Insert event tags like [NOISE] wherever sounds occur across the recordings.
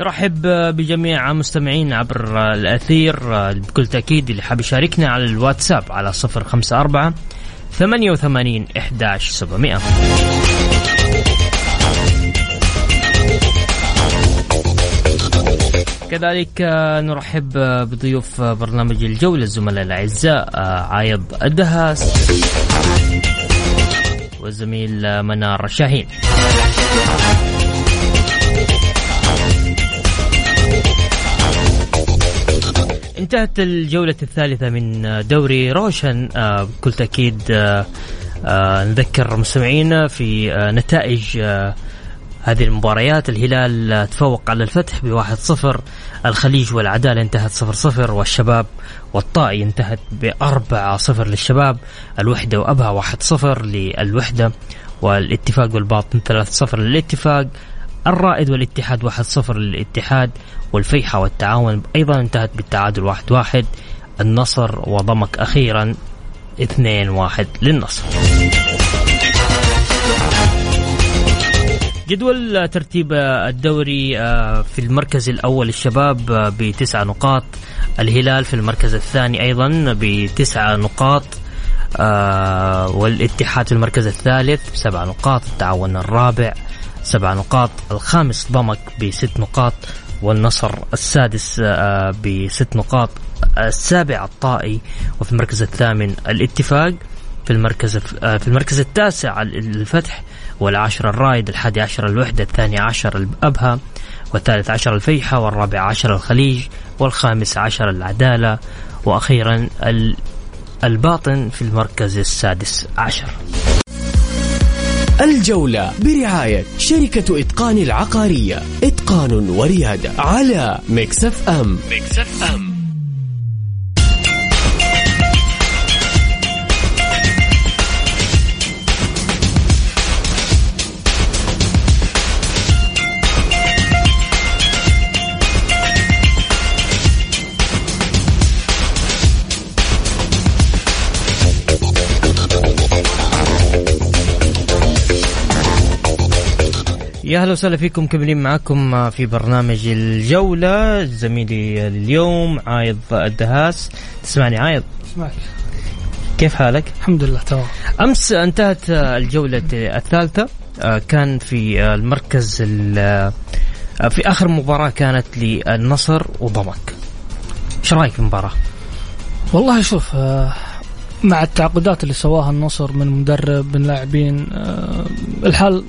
نرحب بجميع مستمعين عبر الأثير بكل تأكيد اللي حاب يشاركنا على الواتساب على صفر خمسة أربعة ثمانية وثمانين إحداش سبعمائة. كذلك نرحب بضيوف برنامج الجولة الزملاء الأعزاء عايض الدهاس والزميل منار شاهين. انتهت الجولة الثالثة من دوري روشن. بكل تأكيد نذكر مستمعينا في نتائج هذه المباريات. الهلال تفوق على الفتح بواحد صفر. الخليج والعدالة انتهت صفر صفر والشباب والطائي انتهت بأربعة صفر للشباب. الوحدة وأبها واحد صفر للوحدة والاتفاق والباطن ثلاث صفر للاتفاق. الرائد والاتحاد واحد صفر للاتحاد والفيحة والتعاون أيضا انتهت بالتعادل واحد واحد. النصر وضمك أخيرا اثنين واحد للنصر. جدول ترتيب الدوري في المركز الأول الشباب بتسع نقاط. الهلال في المركز الثاني أيضا بتسع نقاط. والاتحاد في المركز الثالث بسبع نقاط. التعاون الرابع سبع نقاط الخامس ضمك بست نقاط والنصر السادس بست نقاط السابع الطائي وفي المركز الثامن الاتفاق في المركز في المركز التاسع الفتح والعاشر الرائد الحادي عشر الوحدة الثاني عشر الأبها والثالث عشر الفيحة والرابع عشر الخليج والخامس عشر العدالة وأخيرا الباطن في المركز السادس عشر. الجولة برعاية شركة إتقان العقارية. إتقان وريادة على Mix FM. Mix FM. يا أهلا وسهلا فيكم كملين معكم في برنامج الجولة. زميلي اليوم عايض الدهاس. تسمعني عايض؟ اسمعك كيف حالك؟ الحمد لله تمام. أمس انتهت الجولة الثالثة. كان في المركز في آخر مباراة كانت للنصر وضمك. إيش رأيك في المباراة؟ والله شوف مع التعاقدات اللي سواها النصر من مدرب من لاعبين الحال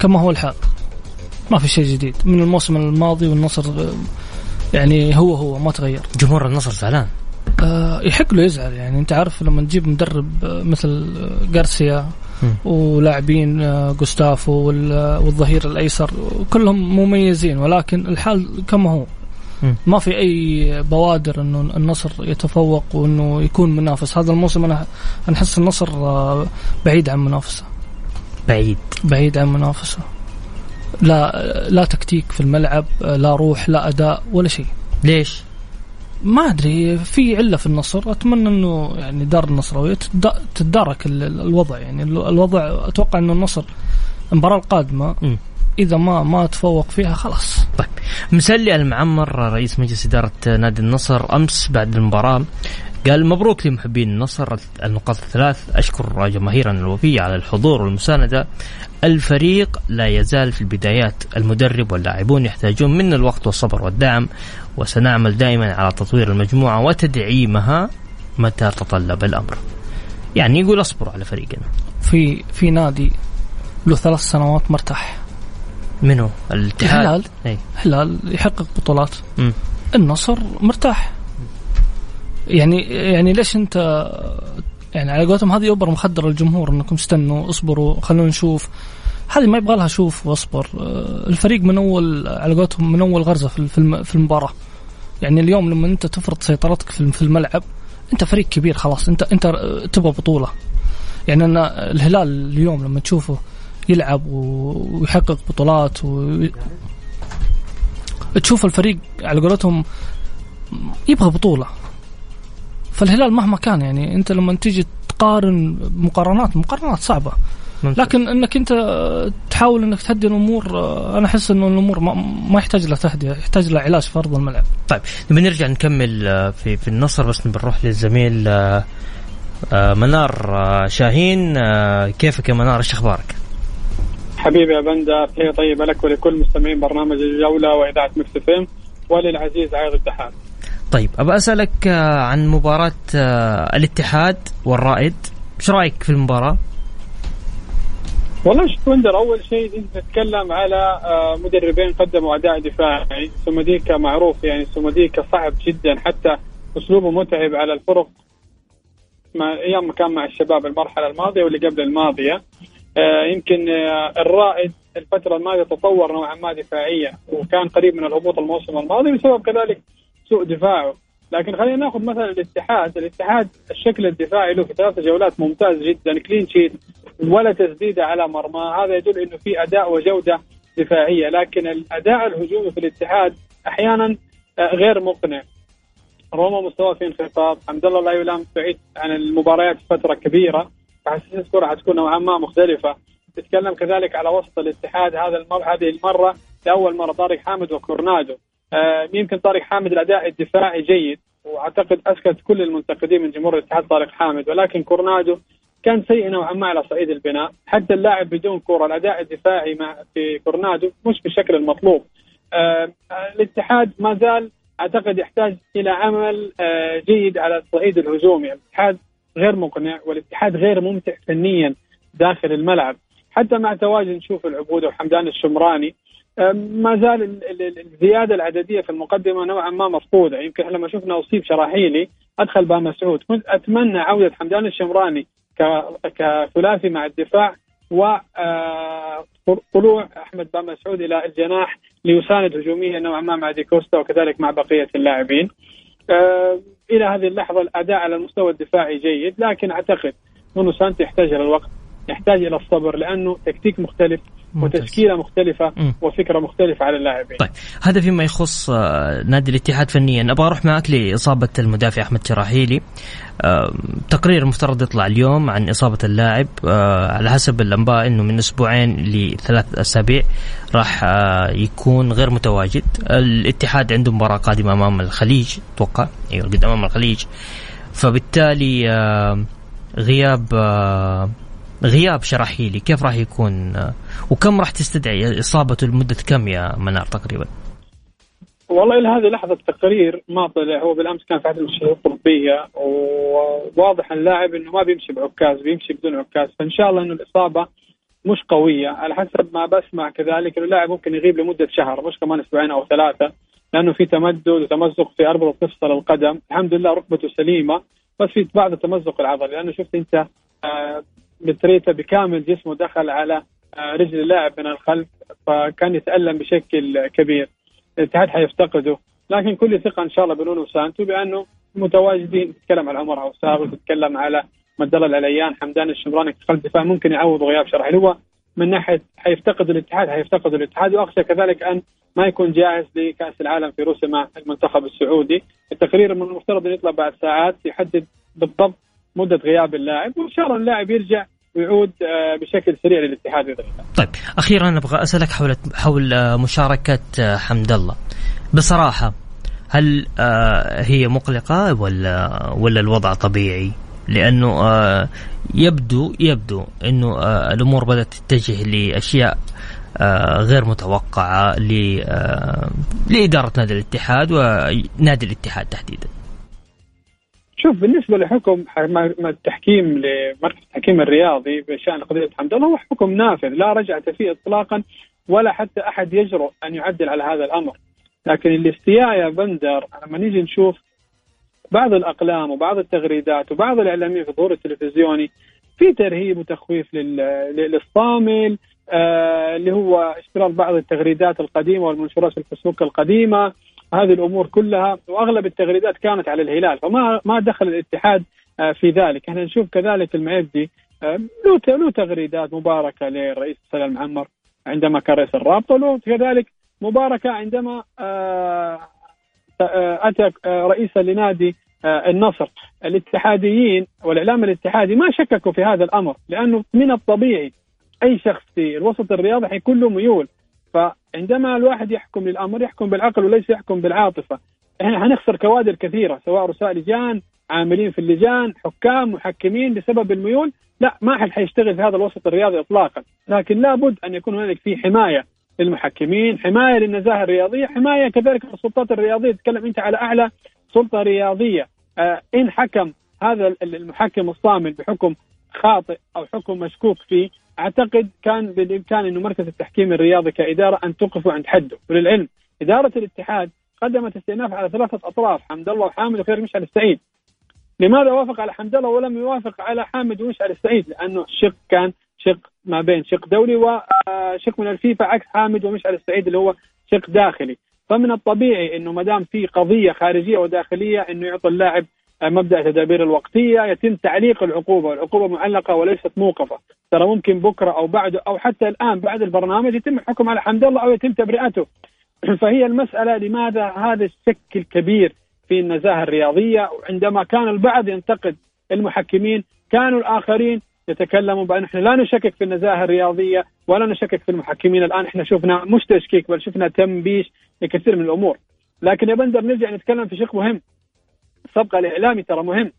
كما هو الحال. ما في شيء جديد. من الموسم الماضي والنصر يعني هو هو ما تغير. جمهور النصر زعلان. أه يحق له يزعل يعني انت عارف لما تجيب مدرب مثل جارسيا ولاعبين جوستافو والظهير الايسر كلهم مميزين ولكن الحال كما هو. ما في أي بوادر إنه النصر يتفوق وإنه يكون منافس. هذا الموسم أنا نحس النصر بعيد عن منافسه. بعيد. بعيد عن منافسه. لا لا تكتيك في الملعب لا روح لا أداء ولا شيء. ليش؟ ما أدري في علة في النصر. أتمنى إنه يعني دار النصراوية تتدارك الوضع. يعني الوضع أتوقع إنه النصر المباراة القادمة م. إذا ما ما تفوق فيها خلاص. طيب. مسلي المعمر رئيس مجلس إدارة نادي النصر أمس بعد المباراة قال مبروك لمحبين النصر. النقاط الثلاث أشكر جماهيرنا الوفية على الحضور والمساندة. الفريق لا يزال في البدايات. المدرب واللاعبون يحتاجون منا الوقت والصبر والدعم. وسنعمل دائما على تطوير المجموعة وتدعيمها متى تطلب الأمر. يعني يقول اصبروا على فريقنا. في في نادي له ثلاث سنوات مرتاح. منو؟ الاتحاد؟ الهلال. الهلال يحقق بطولات. مم. النصر مرتاح. يعني يعني ليش انت يعني على قولتهم هذه اوبر مخدر الجمهور انكم استنوا اصبروا خلونا نشوف. هذه ما يبغى لها شوف واصبر. الفريق من أول على قولتهم من أول غرزة في في الم- في المباراة. يعني اليوم لما انت تفرض سيطرتك في الملعب انت فريق كبير خلاص انت انت تبغى بطولة. يعني أنا الهلال اليوم لما تشوفه يلعب ويحقق بطولات و... تشوف الفريق على قولتهم يبغى بطولة. فالهلال مهما كان يعني انت لما تيجي تقارن مقارنات مقارنات صعبة ممتاز. لكن انك انت تحاول انك تهدي الأمور أنا احس انه الأمور ما, ما يحتاج لها تهدئه يحتاج لها علاج في ارض الملعب طيب نبي نرجع نكمل آه، في في النصر بس نبي نروح للزميل آه، آه، منار شاهين كيفك يا منار إيش أخبارك؟ حبيبي يا بندر تحية طيبة لك ولكل مستمعين برنامج الجولة وإذاعة مكس وللعزيز عايض الاتحاد. طيب ابى أسألك آه، عن مباراة آه، الاتحاد والرائد إيش رأيك في المباراة؟ والله شوف أول شيء أنت تتكلم على آه، مدربين قدموا أداء دفاعي، سومديكا معروف يعني سومديكا صعب جدا حتى أسلوبه متعب على الفرق ما أيام ما كان مع الشباب المرحلة الماضية واللي قبل الماضية. آه، يمكن الرائد الفترة الماضية تطور نوعا ما دفاعيا وكان قريب من الهبوط الموسم الماضي بسبب كذلك سوء دفاعه. لكن خلينا ناخذ مثلا الاتحاد. الاتحاد الشكل الدفاعي له في ثلاث جولات ممتاز جدا كلين شيت ولا تسديده على مرمى. هذا يدل إنه في أداء وجودة دفاعية. لكن الأداء الهجومي في الاتحاد أحيانا آه، غير مقنع. روما مستواه في انخفاض. حمد الله لا يلام بعيد عن المباريات فترة كبيرة. فحسيت الكره حتكون نوعا ما مختلفة. تتكلم كذلك على وسط الاتحاد. هذا المر... هذه المرة لأول مرة طارق حامد وكورنادو. يمكن طارق حامد الأداء الدفاعي جيد وأعتقد أسكت كل المنتقدين من جمهور الاتحاد طارق حامد ولكن كورنادو كان سيء نوعا ما على صعيد البناء. حتى اللاعب بدون كره الأداء الدفاعي مع في كورنادو مش بالشكل المطلوب. آه الاتحاد ما زال أعتقد يحتاج إلى عمل آه جيد على الصعيد الهجومي. الاتحاد غير مقنع والاتحاد غير ممتع فنيا داخل الملعب. حتى مع تواجد نشوف العبودة وحمدان الشمراني. آه، ما زال ال- ال- ال- الزيادة العددية في المقدمة نوعا ما مفقودة. يمكن لما شفنا أصيب شراحيلي أدخل با مسعود. كنت أتمنى عودة حمدان الشمراني كثلاثي مع الدفاع وطلوع أحمد با مسعود إلى الجناح ليساند هجوميا نوعا ما مع ديكوستا وكذلك مع بقية اللاعبين. آه، إلى هذه اللحظة الأداء على المستوى الدفاعي جيد لكن أعتقد نونو سانتو يحتاج إلى الوقت. يحتاج إلى الصبر لأنه تكتيك مختلف. وتشكيلة مختلفة. وفكرة مختلفة على اللاعبين. طيب هذا فيما يخص آه، نادي الاتحاد فنيا. أبغى أروح معك لإصابة المدافع أحمد شراحيلي آه، تقرير مفترض يطلع اليوم عن إصابة اللاعب. آه، على حسب الانباء إنه من أسبوعين لثلاث أسابيع راح يكون غير متواجد. الاتحاد عنده مباراة قادمة أمام الخليج أتوقع. أيوه قد أمام الخليج. فبالتالي غياب غياب شراحيلي كيف راح يكون؟ آه، وكم راح تستدعي اصابته لمدة كم يا منار تقريبا؟ والله إلى هذه لحظة التقرير ما طلع. هو بالأمس كان في احد المستشفيات الطبية وواضح اللاعب إنه ما بيمشي بعكاز بيمشي بدون عكاز. فإن شاء الله إنه الإصابة مش قوية. على حسب ما بسمع كذلك إنه اللاعب ممكن يغيب لمدة شهر مش كمان أسبوعين أو ثلاثة لأنه في تمدد وتمزق في اربطه مفصل القدم. الحمد لله ركبته سليمة بس في بعض التمزق العضلي. لأنه شفت أنت بتريته بكامل جسمه دخل على آه، رجل اللاعب من الخلف فكان يتألم بشكل كبير. الاتحاد حيفتقده. لكن كل ثقة إن شاء الله بنونو سانتو بأنه متواجدين تتكلم على عمر عوساوي تتكلم على مد الله العليان حمدان الشمراني في قلب الدفاع ممكن يعوض غياب شرحي هو من ناحية حيفتقد الاتحاد حيفتقد الاتحاد. وأخشى كذلك أن ما يكون جاهز لكأس العالم في روسيا مع المنتخب السعودي. التقرير من المفترض أن يطلع بعد ساعات يحدد بالضبط مدة غياب اللاعب وإن شاء الله اللاعب يرجع ويعود آه، بشكل سريع للاتحاد باذن الله طيب أخيرا أبغى أسألك حول حول آه، مشاركة آه، حمد الله. بصراحة هل هي مقلقة ولا ولا الوضع طبيعي؟ لأنه آه يبدو يبدو أنه آه الأمور بدأت تتجه لأشياء آه غير متوقعة آه لإدارة نادي الاتحاد ونادي الاتحاد تحديدا. شوف بالنسبة لحكم التحكيم لمركز التحكيم الرياضي بشأن قضية حمد الله هو حكم نافذ لا رجعة فيه إطلاقا ولا حتى أحد يجرؤ أن يعدل على هذا الأمر. لكن الاستياء يا بندر لما نيجي نشوف بعض الأقلام وبعض التغريدات وبعض الإعلاميين في الظهور التلفزيوني في ترهيب وتخويف للصامل آه اللي هو اشتراط بعض التغريدات القديمة والمنشورات في الفيسبوك القديمة. هذه الأمور كلها وأغلب التغريدات كانت على الهلال فما ما دخل الاتحاد آه، في ذلك. إحنا نشوف كذلك المعدي آه، له له تغريدات مباركة للرئيس سلام معمر عندما كان رئيس الرابطة وله كذلك مباركة عندما آه، أتى رئيسا لنادي النصر. الاتحاديين والإعلام الاتحادي ما شككوا في هذا الأمر لأنه من الطبيعي أي شخص في الوسط الرياضي حيكون له ميول. فعندما الواحد يحكم للأمر يحكم بالعقل وليس يحكم بالعاطفة. إحنا حنخسر كوادر كثيرة سواء رؤساء لجان عاملين في اللجان حكام محكمين بسبب الميول. لا ما حد حيشتغل في هذا الوسط الرياضي اطلاقا. لكن لابد أن يكون هنالك في حماية للمحكمين حماية للنزاهة الرياضية حماية كذلك للسلطات الرياضية. تتكلم أنت على أعلى سلطة رياضية. آه إن حكم هذا المحكم الصامل بحكم خاطئ أو حكم مشكوك فيه أعتقد كان بالإمكان إنه مركز التحكيم الرياضي كإدارة أن توقفه عند حده. وللعلم إدارة الاتحاد قدمت استئناف على ثلاثة أطراف حمد الله وحامد وخير مشعل السعيد. لماذا وافق على حمد الله ولم يوافق على حامد ومشعل السعيد؟ لأنه الشق كان شق ما بين شق دولي وشق من الفيفا عكس حامد ومشعل السعيد اللي هو شق داخلي. فمن الطبيعي إنه ما دام في قضية خارجية وداخلية إنه يعطي اللاعب مبدأ التدابير الوقتية يتم تعليق العقوبة. والعقوبه معلقة وليست موقفة. ترى ممكن بكرة أو بعده أو حتى الآن بعد البرنامج يتم الحكم على حمد الله أو يتم تبرئته. [CLEARS THROAT] فهي المسألة لماذا هذا الشك الكبير في النزاهة الرياضية؟ وعندما كان البعض ينتقد المحكمين كانوا الآخرين يتكلموا بأن إحنا لا نشكك في النزاهة الرياضية ولا نشكك في المحكمين. الآن إحنا شفنا مش تشكيك بل شفنا تنبيش لكثير من الأمور. لكن يا بندر نرجع نتكلم في شق مهم. السبق الإعلامي ترى مهم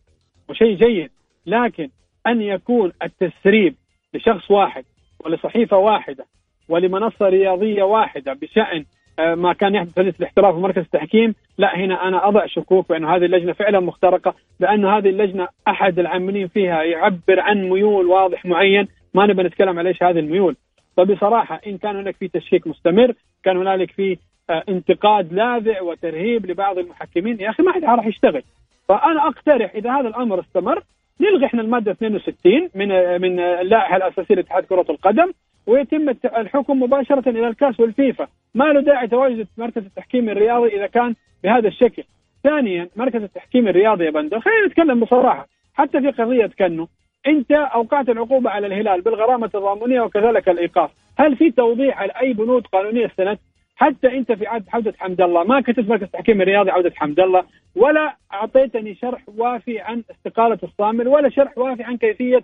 وشيء جيد لكن أن يكون التسريب لشخص واحد ولصحيفة واحدة ولمنصة رياضية واحدة بشأن آه، ما كان يحدث في الاحتراف ومركز التحكيم لا هنا أنا أضع شكوك بأن هذه اللجنة فعلا مخترقة لأن هذه اللجنة أحد العاملين فيها يعبر عن ميول واضح معين ما نبي نتكلم على إيش هذه الميول. فبصراحة إن كان هناك في تشكيك مستمر كان هنالك في آه، انتقاد لاذع وترهيب لبعض المحكمين يا أخي ما حد راح يشتغل. فأنا أقترح إذا هذا الأمر استمر نلغي إحنا المادة 62 من من اللائحة الأساسية لاتحاد كرة القدم ويتم الحكم مباشرة إلى الكاس والفيفا، ما له داعي تواجد مركز التحكيم الرياضي إذا كان بهذا الشكل. ثانيا مركز التحكيم الرياضي يا بندر خلينا نتكلم بصراحة، حتى في قضية كنو أنت أوقعت العقوبة على الهلال بالغرامة التضامنيه وكذلك الإيقاف، هل في توضيح على أي بنود قانونية استندت؟ حتى أنت في عودة حمد الله ما كتبت مركز التحكيم الرياضي عودة حمد الله ولا أعطيتني شرح وافي عن استقالة الصامل ولا شرح وافي عن كيفية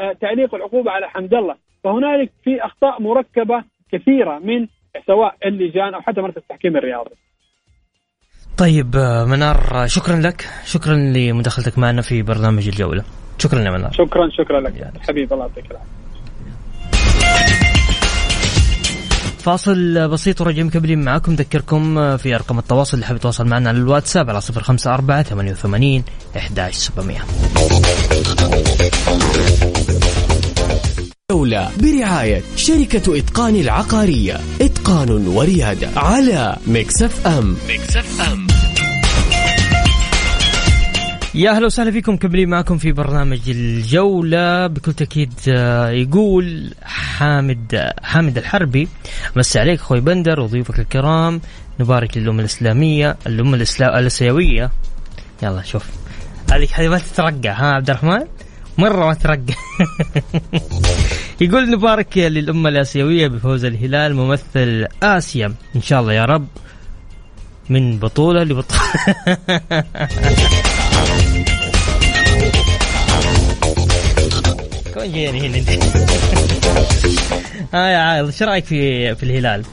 آه، تعليق العقوبة على حمد الله. فهنالك في أخطاء مركبة كثيرة من سواء اللجان أو حتى مركز التحكيم الرياضي. طيب آه، منار شكرا لك. شكرا لمداخلتك معنا في برنامج الجولة. شكرا يا منار. شكرا شكرا لك. يعني. حبيبي الله يعطيك العافية. فاصل بسيط ورجع مكملين معاكم ذكركم في أرقام التواصل اللي حاب يتواصل معنا على الواتساب على 054 88 11700 الجولة برعاية شركة إتقان العقارية. إتقان وريادة على Mix FM. Mix FM. يا أهلا وسهلا فيكم. كملين معكم في برنامج الجولة. بكل تأكيد آه، يقول حامد حامد الحربي مسي عليك أخوي بندر وضيوفك الكرام نبارك للأمة الإسلامية الأمة الآسيوية. يلا شوف. هذه ما تترقع ها عبد الرحمن؟ مرة ما ترقع [LAUGHS] يقول نبارك للأمة الآسيوية بفوز الهلال ممثل آسيا. إن شاء الله يا رب من بطولة لبطولة. [LAUGHS] كون جيني هنا. [LAUGHS] انت ها يا عايض إيش رأيك في في الهلال؟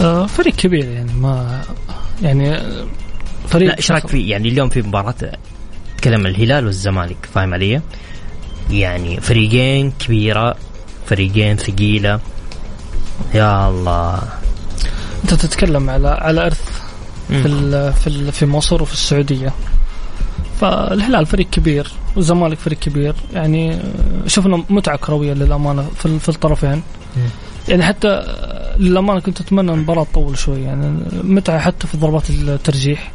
آه فريق كبير يعني ما يعني فريق لا إيش رأيك في يعني اليوم في مباراة تكلم الهلال والزمالك فاهم علي؟ يعني فريقين كبيرة فريقين ثقيلة. يا الله. أنت تتكلم على على إرث في في في مصر وفي السعودية. فالهلال فريق كبير والزمالك فريق كبير. يعني شفنا متعة كروية للأمانة في, في الطرفين. يعني حتى للأمانة كنت أتمنى المباراة تطول شوي. يعني متعة حتى في ضربات الترجيح.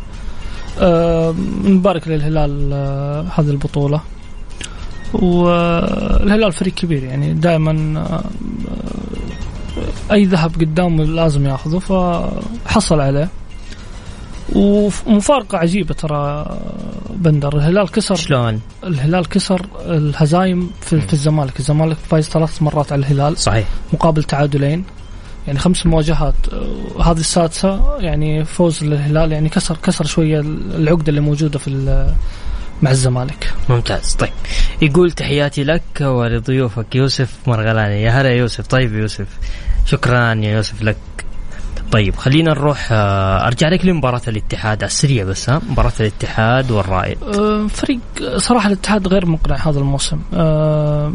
أه نبارك للهلال أه هذه البطولة. والهلال فريق كبير. يعني دائما أه أي ذهب قدامه لازم ياخذه. فحصل عليه. ومفارقة عجيبة ترى بندر. الهلال كسر شلون؟ الهلال كسر الهزايم في, في الزمالك، الزمالك فايز ثلاث مرات على الهلال. صحيح. مقابل تعادلين. يعني خمس مواجهات. هذه السادسة يعني فوز للهلال يعني كسر كسر شوية العقدة اللي موجودة في مع الزمالك. ممتاز. طيب يقول تحياتي لك ولضيوفك يوسف مرغلاني. يا هلا يوسف. طيب يوسف شكرا يا يوسف لك. طيب خلينا نروح آه، أرجع لك لمباراة الاتحاد على السريع بس ها مباراة الاتحاد والرائد. أه، فريق صراحة الاتحاد غير مقنع هذا الموسم. أه،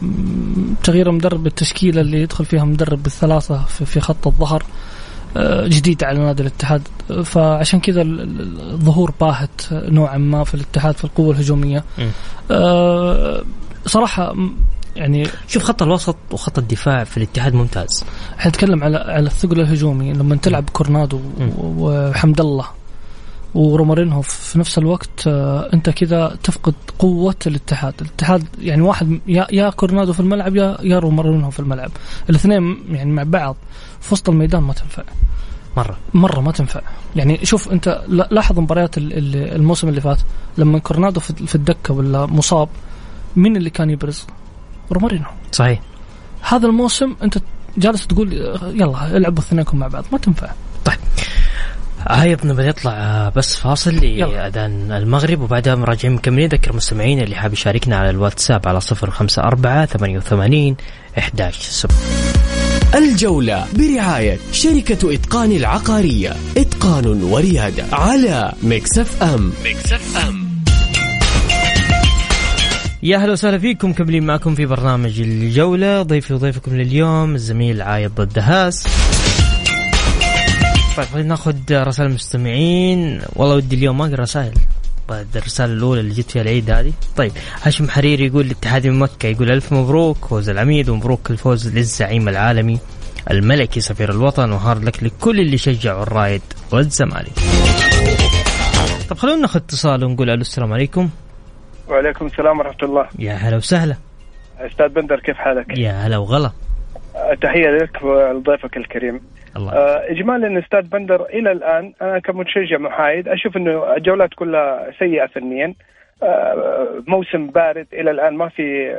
تغيير مدرب بالتشكيله اللي يدخل فيها مدرب بالثلاثه في خط الظهر جديد على نادي الاتحاد. فعشان كذا الظهور باهت نوعا ما في الاتحاد في القوة الهجومية. صراحة يعني شوف خط الوسط وخط الدفاع في الاتحاد ممتاز. إحنا نتكلم على على الثقل الهجومي لما تلعب كورنادو وحمد الله ورومارينهو في نفس الوقت آه، أنت كذا تفقد قوة الاتحاد، الاتحاد يعني واحد يا يا كورنادو في الملعب يا يا رومارينهو في الملعب، الاثنين يعني مع بعض في وسط الميدان ما تنفع. مرة. مرة ما تنفع، يعني شوف أنت لاحظ مباريات الموسم اللي فات لما كورنادو في الدكة ولا مصاب مين اللي كان يبرز؟ رومارينو صحيح. هذا الموسم أنت جالس تقول يلا العبوا اثنينكم مع بعض. ما تنفع. طيب. هاي نبغى نطلع بس فاصل لأذان المغرب وبعدها راجعين مكملين. ذكر مستمعين اللي حاب يشاركنا على الواتساب على صفر خمسة أربعة ثمانية وثمانين إحداش سبعة. الجولة برعاية شركة إتقان العقارية. إتقان وريادة على Mix FM. Mix FM. يا أهلا وسهلا فيكم كملين معكم في برنامج الجولة. ضيفي وضيفكم لليوم الزميل عايض الدهاس. طيب خلينا ناخذ رسائل المستمعين. والله ودي اليوم ما أقرأ رسائل. بعد الرسالة الأولى اللي جت فيها العيد هذه. طيب هاشم حريري يقول الاتحاد من مكة يقول ألف مبروك فوز العميد ومبروك الفوز للزعيم العالمي الملكي سفير الوطن وهارد لك لكل اللي شجعوا الرايد والزمالك. طب خلونا ناخذ اتصال ونقول ألو السلام عليكم. وعليكم السلام ورحمة الله. يا هلا وسهلا. أستاذ بندر كيف حالك؟ يا هلا وغلا. أه، تحية لك ولضيفك الكريم. الله. أه، إجمالا أستاذ بندر إلى الآن أنا كمتشجع محايد أشوف أنه الجولات كلها سيئة فنيا. أه، موسم بارد إلى الآن ما في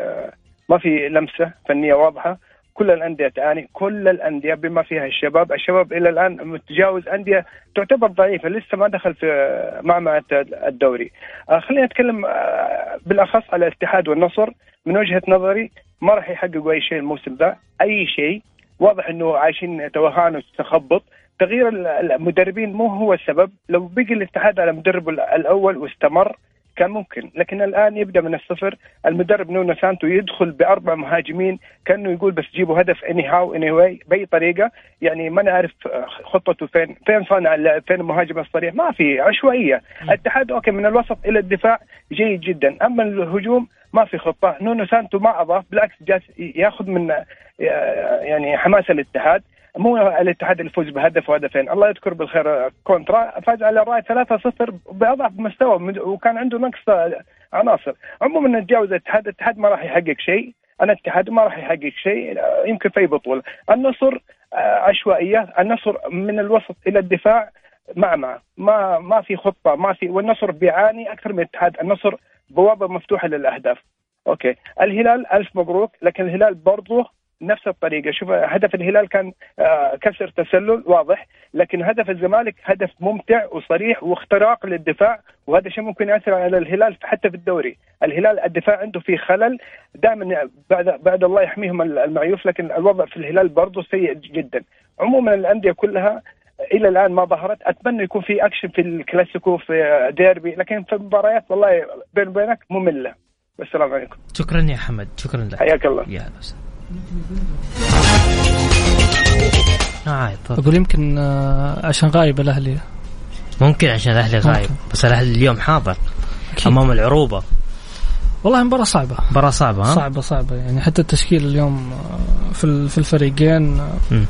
ما في لمسة فنية واضحة. كل الأندية تعاني كل الأندية بما فيها الشباب، الشباب إلى الآن متجاوز أندية تعتبر ضعيفة لسه ما دخل في معمعة الدوري. آه خلينا نتكلم آه بالأخص على الاتحاد والنصر. من وجهة نظري ما راح يحققوا أي شيء الموسم ذا، أي شيء. واضح إنه عايشين توهان وتخبط. تغيير المدربين مو هو السبب. لو بقي الاتحاد على مدربه الأول واستمر كان ممكن. لكن الآن يبدأ من الصفر. المدرب نونو سانتو يدخل بأربع مهاجمين كأنه يقول بس جيبوا هدف anyhow anyway بأي طريقة. يعني ما نعرف خطته فين فين صانع اللعب فين المهاجم الصريح. ما في عشوائية. الاتحاد okay من الوسط إلى الدفاع جيد جدا. أما الهجوم ما في خطة. نونو سانتو ما أضاف بالعكس جالس ياخذ من يعني حماس الاتحاد. مو الاتحاد اللي يفوز بهدف وهدفين. الله يذكر بالخير كونترا فاز على الرائد 3-0 بأضعف مستوى وكان عنده نقص عناصر. عموما نتجاوز الاتحاد الاتحاد ما راح يحقق شيء. أنا الاتحاد ما راح يحقق شيء يمكن في بطولة. النصر آه، عشوائية. النصر من الوسط إلى الدفاع مع مع ما ما في خطة ما في والنصر بيعاني أكثر من الاتحاد. النصر بوابة مفتوحة للأهداف. أوكي. الهلال ألف مبروك. لكن الهلال برضه نفس الطريقة. شوف هدف الهلال كان آه، كسر تسلل واضح لكن هدف الزمالك هدف ممتع وصريح واختراق للدفاع وهذا شيء ممكن يأثر على الهلال حتى في الدوري. الهلال الدفاع عنده فيه خلل دائما بعد بعد الله يحميهم المعيوف لكن الوضع في الهلال برضه سيء جدا. عموما الأندية كلها إلى الآن ما ظهرت. أتمنى يكون في أكشن في الكلاسيكو في ديربي لكن في المباريات والله بين وبينك مملة. والسلام عليكم. شكرا يا حمد. شكرا لك. حياك الله. يا هلا وسهلا. آه. أقول يمكن آه، عشان غايب الأهلي. ممكن عشان الأهلي غايب ممكن. بس الأهلي اليوم حاضر. أكيد. أمام العروبة. والله مباراة صعبة. مباراة صعبة ها؟ صعبة صعبة. يعني حتى التشكيل اليوم آه، في في الفريقين آه، مم.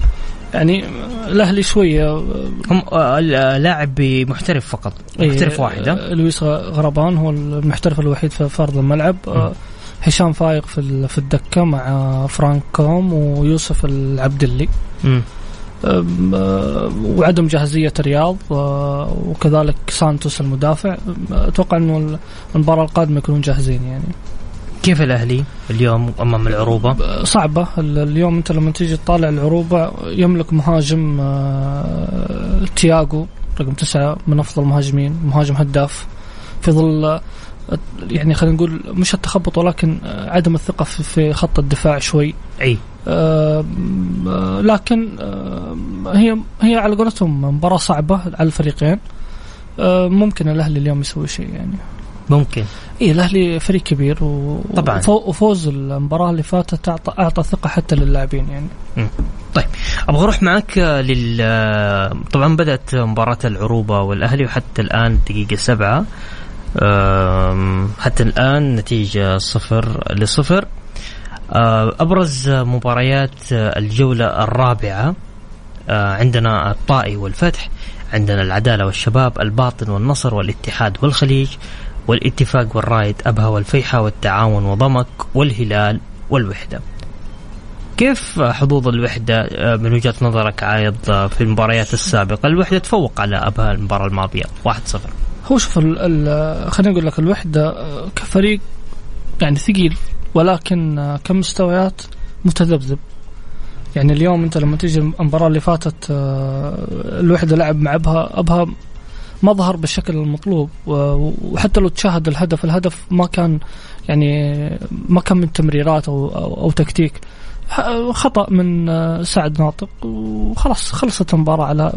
يعني الأهلي شوية هم لاعب محترف فقط. محترف إيه، واحد ها؟ آه، لويس غربان هو المحترف الوحيد في ارض الملعب. آه، هشام فايق في في الدكة مع فرانك كوم ويوسف العبدلي. آه، وعدم جاهزية رياض آه، وكذلك سانتوس المدافع. أم، أتوقع أنه المباراة القادمة يكونون جاهزين يعني. كيف الأهلي اليوم أمام العروبة؟ أه، صعبة. ال- اليوم أنت لما تيجي تطالع العروبة يملك مهاجم تياغو رقم تسعة من أفضل المهاجمين مهاجم هداف. في ظل يعني خلينا نقول مش التخبط ولكن آه، عدم الثقة في- خط الدفاع شوي. أي. آه، آه، لكن آه، هي هي على قولتهم مباراة صعبة على الفريقين. آه، ممكن الأهلي اليوم يسوي شيء يعني. ممكن. إي الأهلي فريق كبير و... طبعاً. وفو- وفوز المباراة اللي فاتت اعطى أعطى ثقة حتى للاعبين يعني. طيب. أبغى أروح معك لل طبعا بدأت مباراة العروبة والأهلي وحتى الآن دقيقة سبعة. حتى الآن نتيجة صفر لصفر. أه، أبرز مباريات الجولة الرابعة أه، عندنا الطائي والفتح عندنا العدالة والشباب الباطن والنصر والاتحاد والخليج والاتفاق والرايد أبها والفيحة والتعاون وضمك والهلال والوحدة. كيف حظوظ الوحدة؟ آه، من وجهة نظرك عايض آه، في المباريات السابقة؟ الوحدة تفوق على أبها المباراة الماضية. 1-0 هو شوف. خليني أقول لك الوحدة آه، كفريق يعني ثقيل ولكن كمستويات متذبذب يعني اليوم أنت لما تيجي المباراة اللي فاتت الوحدة لعب مع أبها أبها ما ظهر بالشكل المطلوب وحتى لو تشاهد الهدف الهدف ما كان يعني ما كان من تمريرات أو أو, أو تكتيك خطأ من آه، سعد ناطق وخلاص خلصت المباراة على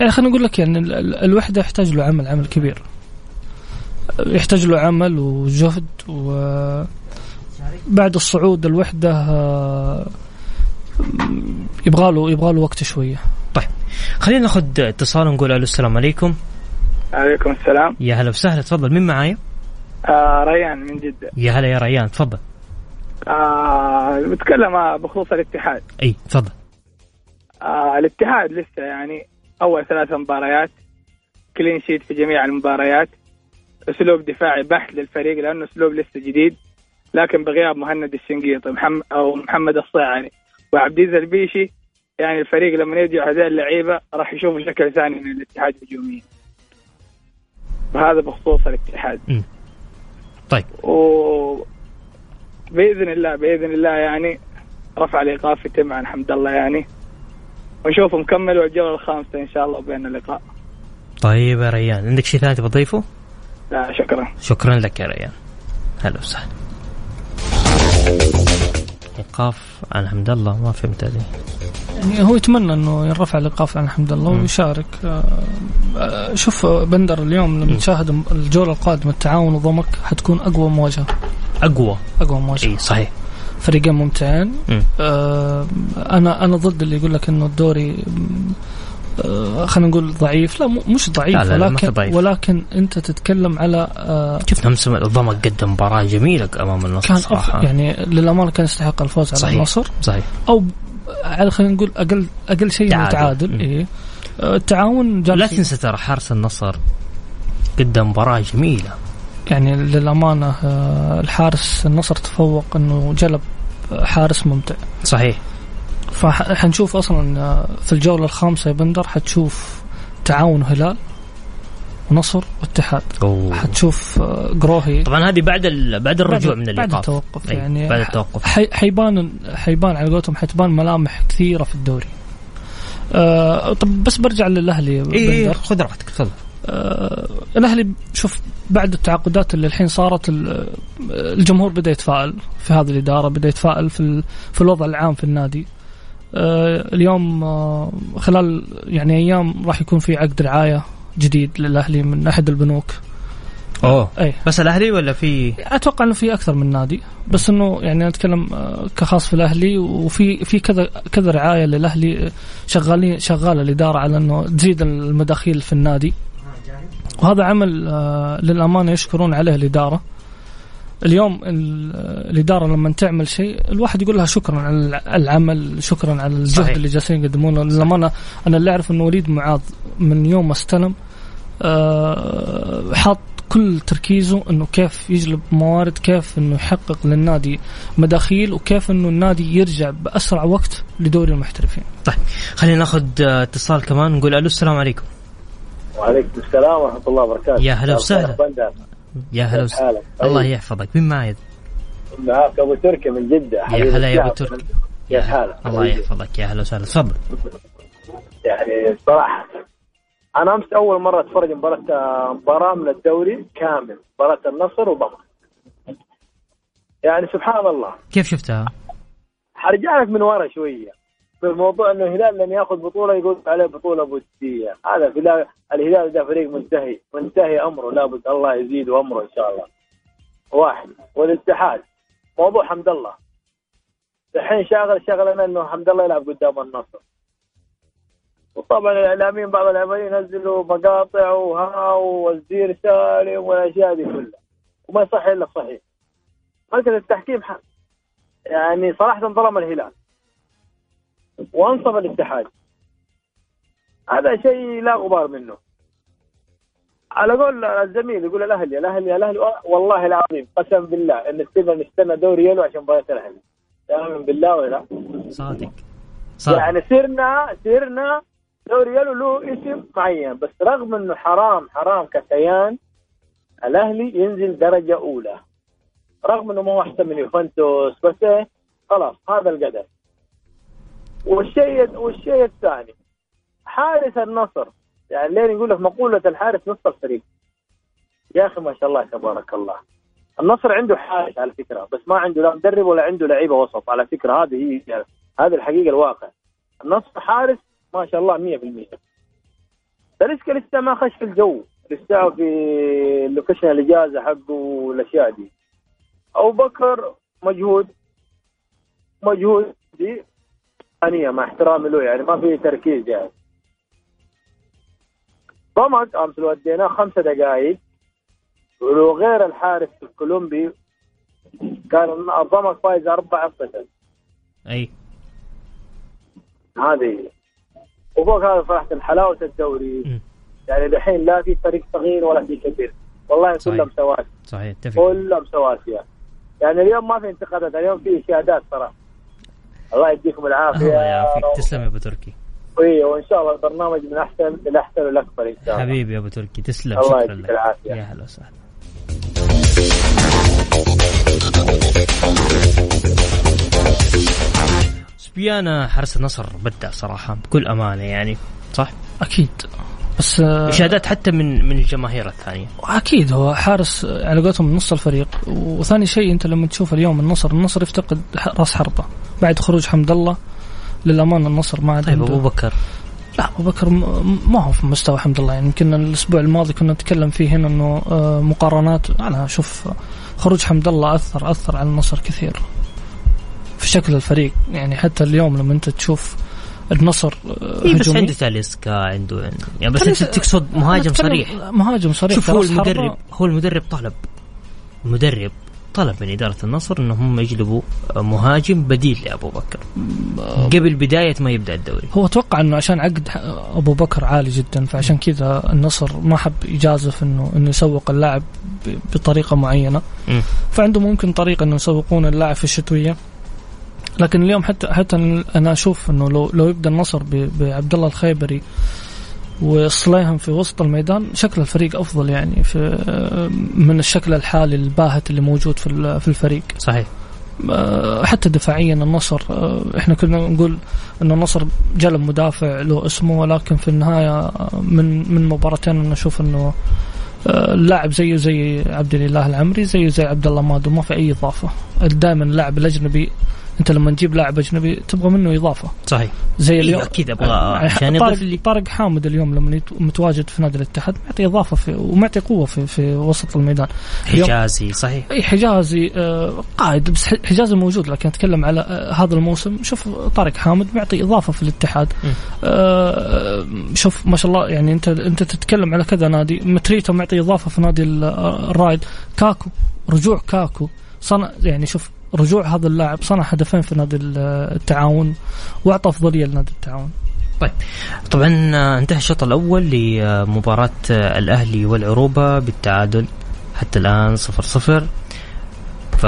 يعني خلينا نقول لك يعني ال- ال- الوحدة يحتاج له عمل عمل كبير. يحتاج له عمل وجهد و بعد الصعود الوحدة آه، يبغى له يبغى له وقت شوية. خلينا ناخذ اتصال ونقول ألو السلام عليكم. عليكم السلام. يا هلا وسهلا تفضل مين معايا؟ آه ريان من جدة. يا هلا يا ريان تفضل. آه بتكلم آه، بخصوص الاتحاد. إي تفضل. آه الاتحاد لسه يعني أول ثلاث مباريات كلين شيت في جميع المباريات. أسلوب دفاعي بحت للفريق لأنه أسلوب لسه جديد. لكن بغياب مهند الشنقيطي محمد أو محمد الصيعاني وعبد العزيز البيشي يعني الفريق لما يرجع هذول اللعيبة راح يشوفوا شكل ثاني من الاتحاد هجوميا وهذا بخصوص الاتحاد. مم. طيب. و بإذن الله بإذن الله يعني رفع الايقاف يتم عن حمد الله يعني. ونشوفه مكمل والجولة الخامسة إن شاء الله بين اللقاء. طيب يا ريان عندك شيء ثاني تبغى تضيفه؟ لا شكرا. شكرا لك يا ريان. هلا وسهلا. ايقاف عن حمد الله ما فهمت عليه يعني هو يتمنى إنه يرفع الايقاف عن حمد الله مم. ويشارك. آه، آه، شوف بندر اليوم لما. تشاهد الجولة القادمة التعاون وضمك حتكون أقوى مواجهة. أقوى أقوى مواجهه إي صحيح فريقين ممتعين مم. آه، أنا أنا ضد اللي يقول لك إنه الدوري آه، خلينا نقول ضعيف لا مش ضعيف لا، لا، لا، ولكن ضعيف. ولكن أنت تتكلم على آه، شفنا امس الضمك قدم مباراة جميلة أمام النصر كان صراحة أف... يعني للأمانة كان يستحق الفوز على صحيح. النصر صحيح أو على خلينا نقول أقل أقل شيء تعادل. متعادل. إيه. آه، التعاون جاب لا تنسى ترى حارس النصر قدم مباراة جميلة يعني للأمانة آه، الحارس النصر تفوق إنه جلب حارس ممتع. صحيح. فحنشوف أصلا آه، في الجولة الخامسة يا بندر حتشوف تعاون هلال ونصر واتحاد. أوه. حتشوف آه، قروهي طبعا هذه بعد ال... بعد الرجوع من بعد الايقاف التوقف أي، يعني بعد التوقف. حي- حيبان حيبان على قولتهم حتبان ملامح كثيرة في الدوري. آه طب بس برجع للأهلي يا اي إي، بندر. خذ راحتك تفضل. آه الأهلي شوف بعد التعاقدات اللي الحين صارت ال- الجمهور بدأ يتفائل في هذه الإدارة بدأ يتفائل في ال- في الوضع العام في النادي. آه اليوم آه خلال يعني أيام راح يكون في عقد رعاية جديد للأهلي من أحد البنوك. أوه. أي. بس الأهلي ولا في؟ أتوقع إنه في أكثر من نادي. بس إنه يعني أتكلم آه، كخاص في الأهلي وفي في كذا كذا رعاية للأهلي شغالين شغالة الإدارة على إنه تزيد المداخيل في النادي. وهذا عمل آه، للأمانة يشكرون عليه الإدارة اليوم الإدارة لما تعمل شيء الواحد يقول لها شكرا على العمل شكرا على الجهد صحيح. اللي جالسين يقدمونه للأمانة أنا اللي أعرف انه وليد معاذ من يوم ما استلم آه، حاط كل تركيزه إنه كيف يجلب موارد كيف إنه يحقق للنادي مداخيل وكيف إنه النادي يرجع بأسرع وقت لدوري المحترفين. طيب خلينا ناخذ اتصال كمان نقول ألو السلام عليكم. وعليكم السلام ورحمة الله وبركاته. يا هلا وسهلا. يا هلا وسهلا. الله يحفظك. مين معي؟ معك أبو تركي من جدة. يا هلا يا أبو تركي. يا هلا. الله يحفظك. يا هلا وسهلا. تفضل. يعني صراحة أنا أمس أول مرة أتفرج مباراة مباراة من الدوري كامل. مباراة النصر وضمك يعني سبحان الله. كيف شفتها؟ حرجع لك من ورا شوية. في الموضوع إنه الهلال لم يأخذ بطولة يقول عليه بطولة بودية. هذا في الهلال ده فريق منتهي منتهي أمره. لابد الله يزيد أمره إن شاء الله. واحد. والاتحاد. موضوع حمد الله. الحين شاغل شغلنا إنه حمد الله يلعب قدام النصر. وطبعا الإعلاميين بعض الاعلاميين ينزلوا مقاطع وها ووزير سالم والأشياء دي كلها. وما يصح إلا الصحيح مركز التحكيم يعني صراحة ظلم الهلال. وانصف الاتحاد. هذا شيء لا غبار منه. على قول الزميل يقول الأهلي الأهلي الأهلي والله العظيم قسم بالله إن ستيفن استنى دوري يلو عشان مباراة الأهلي. تؤمن بالله ولا صادق. صادق. يعني سرنا سرنا دوري يلو له اسم معين بس رغم إنه حرام حرام ككيان الأهلي ينزل درجة أولى. رغم إنه ما هو أحسن من يوفنتوس بس إيه خلاص هذا القدر. والشيء والشيء الثاني. حارس النصر. يعني لين يقول لك مقولة الحارس نصف الفريق يا أخي ما شاء الله تبارك الله. النصر عنده حارس على فكرة بس ما عنده لا مدرب ولا عنده لعيبة وسط. على فكرة هذه هي يعني هذه الحقيقة الواقع. النصر حارس ما شاء الله 100% تاليسكا لسه ما خش في الجو. لسه في ال location الإجازة حقه والأشياء دي. أبو بكر مجهود مجهود دي ثانية مع احترامي له يعني ما في تركيز يعني. ضمك امس لو أديناه خمسة دقائق ولو غير الحارس الكولومبي كان الضمك فايز أربعة صفر. أي. هذه. وفوق هذا صراحة حلاوة الدوري. م. يعني دحين لا في فريق صغير ولا في كبير. والله كلهم سواسي صحيح اتفق. كلهم سواسية يعني. اليوم ما في انتقادات اليوم في اشادات صراحة. الله يديكم العافية الله يعافيك. تسلم يا أبو تركي. اي وإن شاء الله البرنامج من أحسن إلى أحسن والاكبر إن شاء الله. حبيبي يا أبو تركي تسلم. الله شكرا لك. العافية. يا هلا وسهلا. سبيانا حرس النصر بدع صراحة بكل أمانة يعني صح؟ أكيد. بس إشادات حتى من من الجماهير الثانية. أكيد هو حارس على قولتهم نص الفريق. وثاني شيء أنت لما تشوف اليوم النصر النصر يفتقد راس حربة. بعد خروج حمد الله للأمانة النصر ما عاد طيب ابو بكر لا ابو بكر ما هو في مستوى حمد الله يعني يمكن الأسبوع الماضي كنا نتكلم فيه هنا إنه آه، مقارنات أنا أشوف خروج حمد الله أثر أثر على النصر كثير في شكل الفريق. يعني حتى اليوم لما أنت تشوف النصر إيه بس عنده تاليسكا عنده يعني. بس انت تقصد مهاجم صريح. مهاجم صريح. شوف هو المدرب هو المدرب طلب المدرب. طلب من إدارة النصر أنهم يجلبوا مهاجم بديل لأبو بكر. قبل بداية ما يبدأ الدوري. هو توقع أنه عشان عقد أبو بكر عالي جدا فعشان كذا النصر ما حب يجازف أنه أنه يسوق اللاعب بطريقة معينة. م. فعنده ممكن طريقة أنه يسوقون اللاعب في الشتوية. لكن اليوم حتى حتى أنا أشوف إنه لو لو يبدأ النصر بعبد الله الخيبري وصليهم في وسط الميدان شكل الفريق أفضل يعني في من الشكل الحالي الباهت اللي موجود في في الفريق. صحيح. آه، حتى دفاعيا النصر آه، إحنا كنا نقول انه النصر جلب مدافع له اسمه ولكن في النهاية آه، من من مباراتين أنا أشوف إنه اللاعب زيه زي عبد الإله العمري زيه زي عبد الله مادو ما في أي إضافة. دائما اللاعب الأجنبي انت لما تجيب لاعب اجنبي تبغى منه اضافة. صحيح. زي إيه، اليوم. أكيد أبغى يعني عشان طارق, لي. طارق حامد اليوم لما متواجد في نادي الاتحاد معطي إضافة في ومعطي قوة في في وسط الميدان. حجازي صحيح. اي حجازي آه، قائد بس حجازي موجود لكن أتكلم على آه، هذا الموسم. شوف طارق حامد معطي إضافة في الاتحاد. آه، شوف ما شاء الله يعني انت أنت تتكلم على كذا نادي. متريتا معطي إضافة في نادي ال- الرايد كاكو رجوع كاكو. صنع يعني شوف رجوع هذا اللاعب صنع هدفين في نادي ال- التعاون وأعطى أفضلية لنادي التعاون. طبعا آه، انتهى الشوط الأول لمباراة آه، الأهلي والعروبه بالتعادل حتى الآن صفر صفر. ف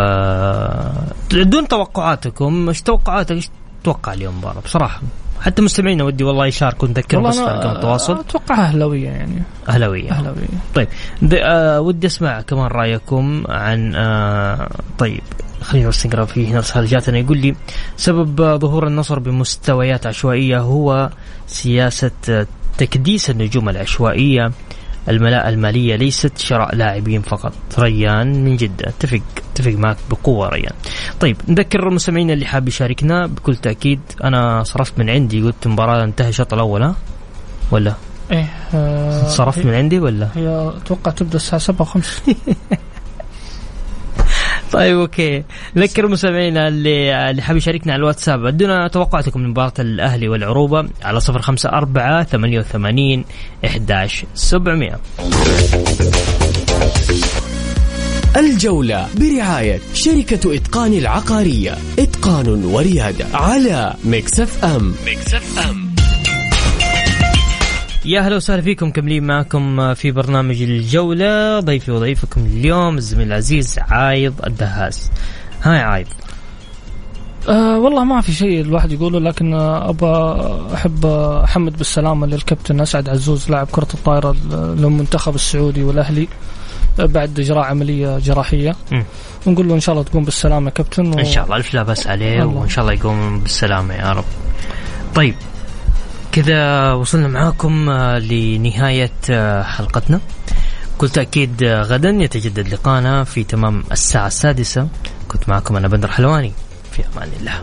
دون توقعاتكم إيش توقعاتك؟ إيش تتوقع اليوم المباراه بصراحة حتى مستمعينا ودي والله يشاركوا نذكرهم بس في ارقام التواصل. أتوقع أهلاوية يعني. أهلاوية. أهلاوية. طيب. آه ودي أسمع كمان رأيكم عن آه طيب. خلينا بس نقرأ في هنا رسالة جاتنا يقول لي سبب ظهور النصر بمستويات عشوائية هو سياسة تكديس النجوم العشوائية الملاءة المالية ليست شراء لاعبين فقط. ريان من جدة. اتفق اتفق معك بقوة ريان. طيب نذكر المستمعين اللي حاب يشاركنا بكل تأكيد. أنا صرفت من عندي قلت المباراة انتهى الشوط الأول ها؟ ولا؟ إيه آه، صرفت من عندي ولا؟ هي أتوقع تبدأ الساعة 7 و5 [LAUGHS] طيب أوكي. نذكر المستمعين اللي اللي حاب يشاركنا على الواتساب. ادونا توقعاتكم لمباراة الأهلي والعروبة على صفر خمسة أربعة ثمانية وثمانين إحداش سبعمية. الجولة برعاية شركة إتقان العقارية. إتقان وريادة على Mix FM. Mix FM. يا أهلا وسهلا فيكم كملين معكم في برنامج الجولة ضيفي وضيفكم اليوم الزميل العزيز عايض الدهاس هاي عايض أه والله ما في شيء الواحد يقوله لكن ابى أحب أحمد بالسلامة للكابتن أسعد عزوز لاعب كرة الطائره للمنتخب السعودي والأهلي آه، بعد إجراء عملية جراحية مم. ونقول له إن شاء الله تقوم بالسلامة كابتن و... إن شاء الله ألف لا باس عليه الله. وإن شاء الله يقوم بالسلامة يا رب. طيب كذا وصلنا معاكم آه، لنهاية آه، حلقتنا. بكل تأكيد آه، غدا يتجدد لقانا في تمام الساعة السادسة كنت معكم أنا بدر حلواني في أمان الله.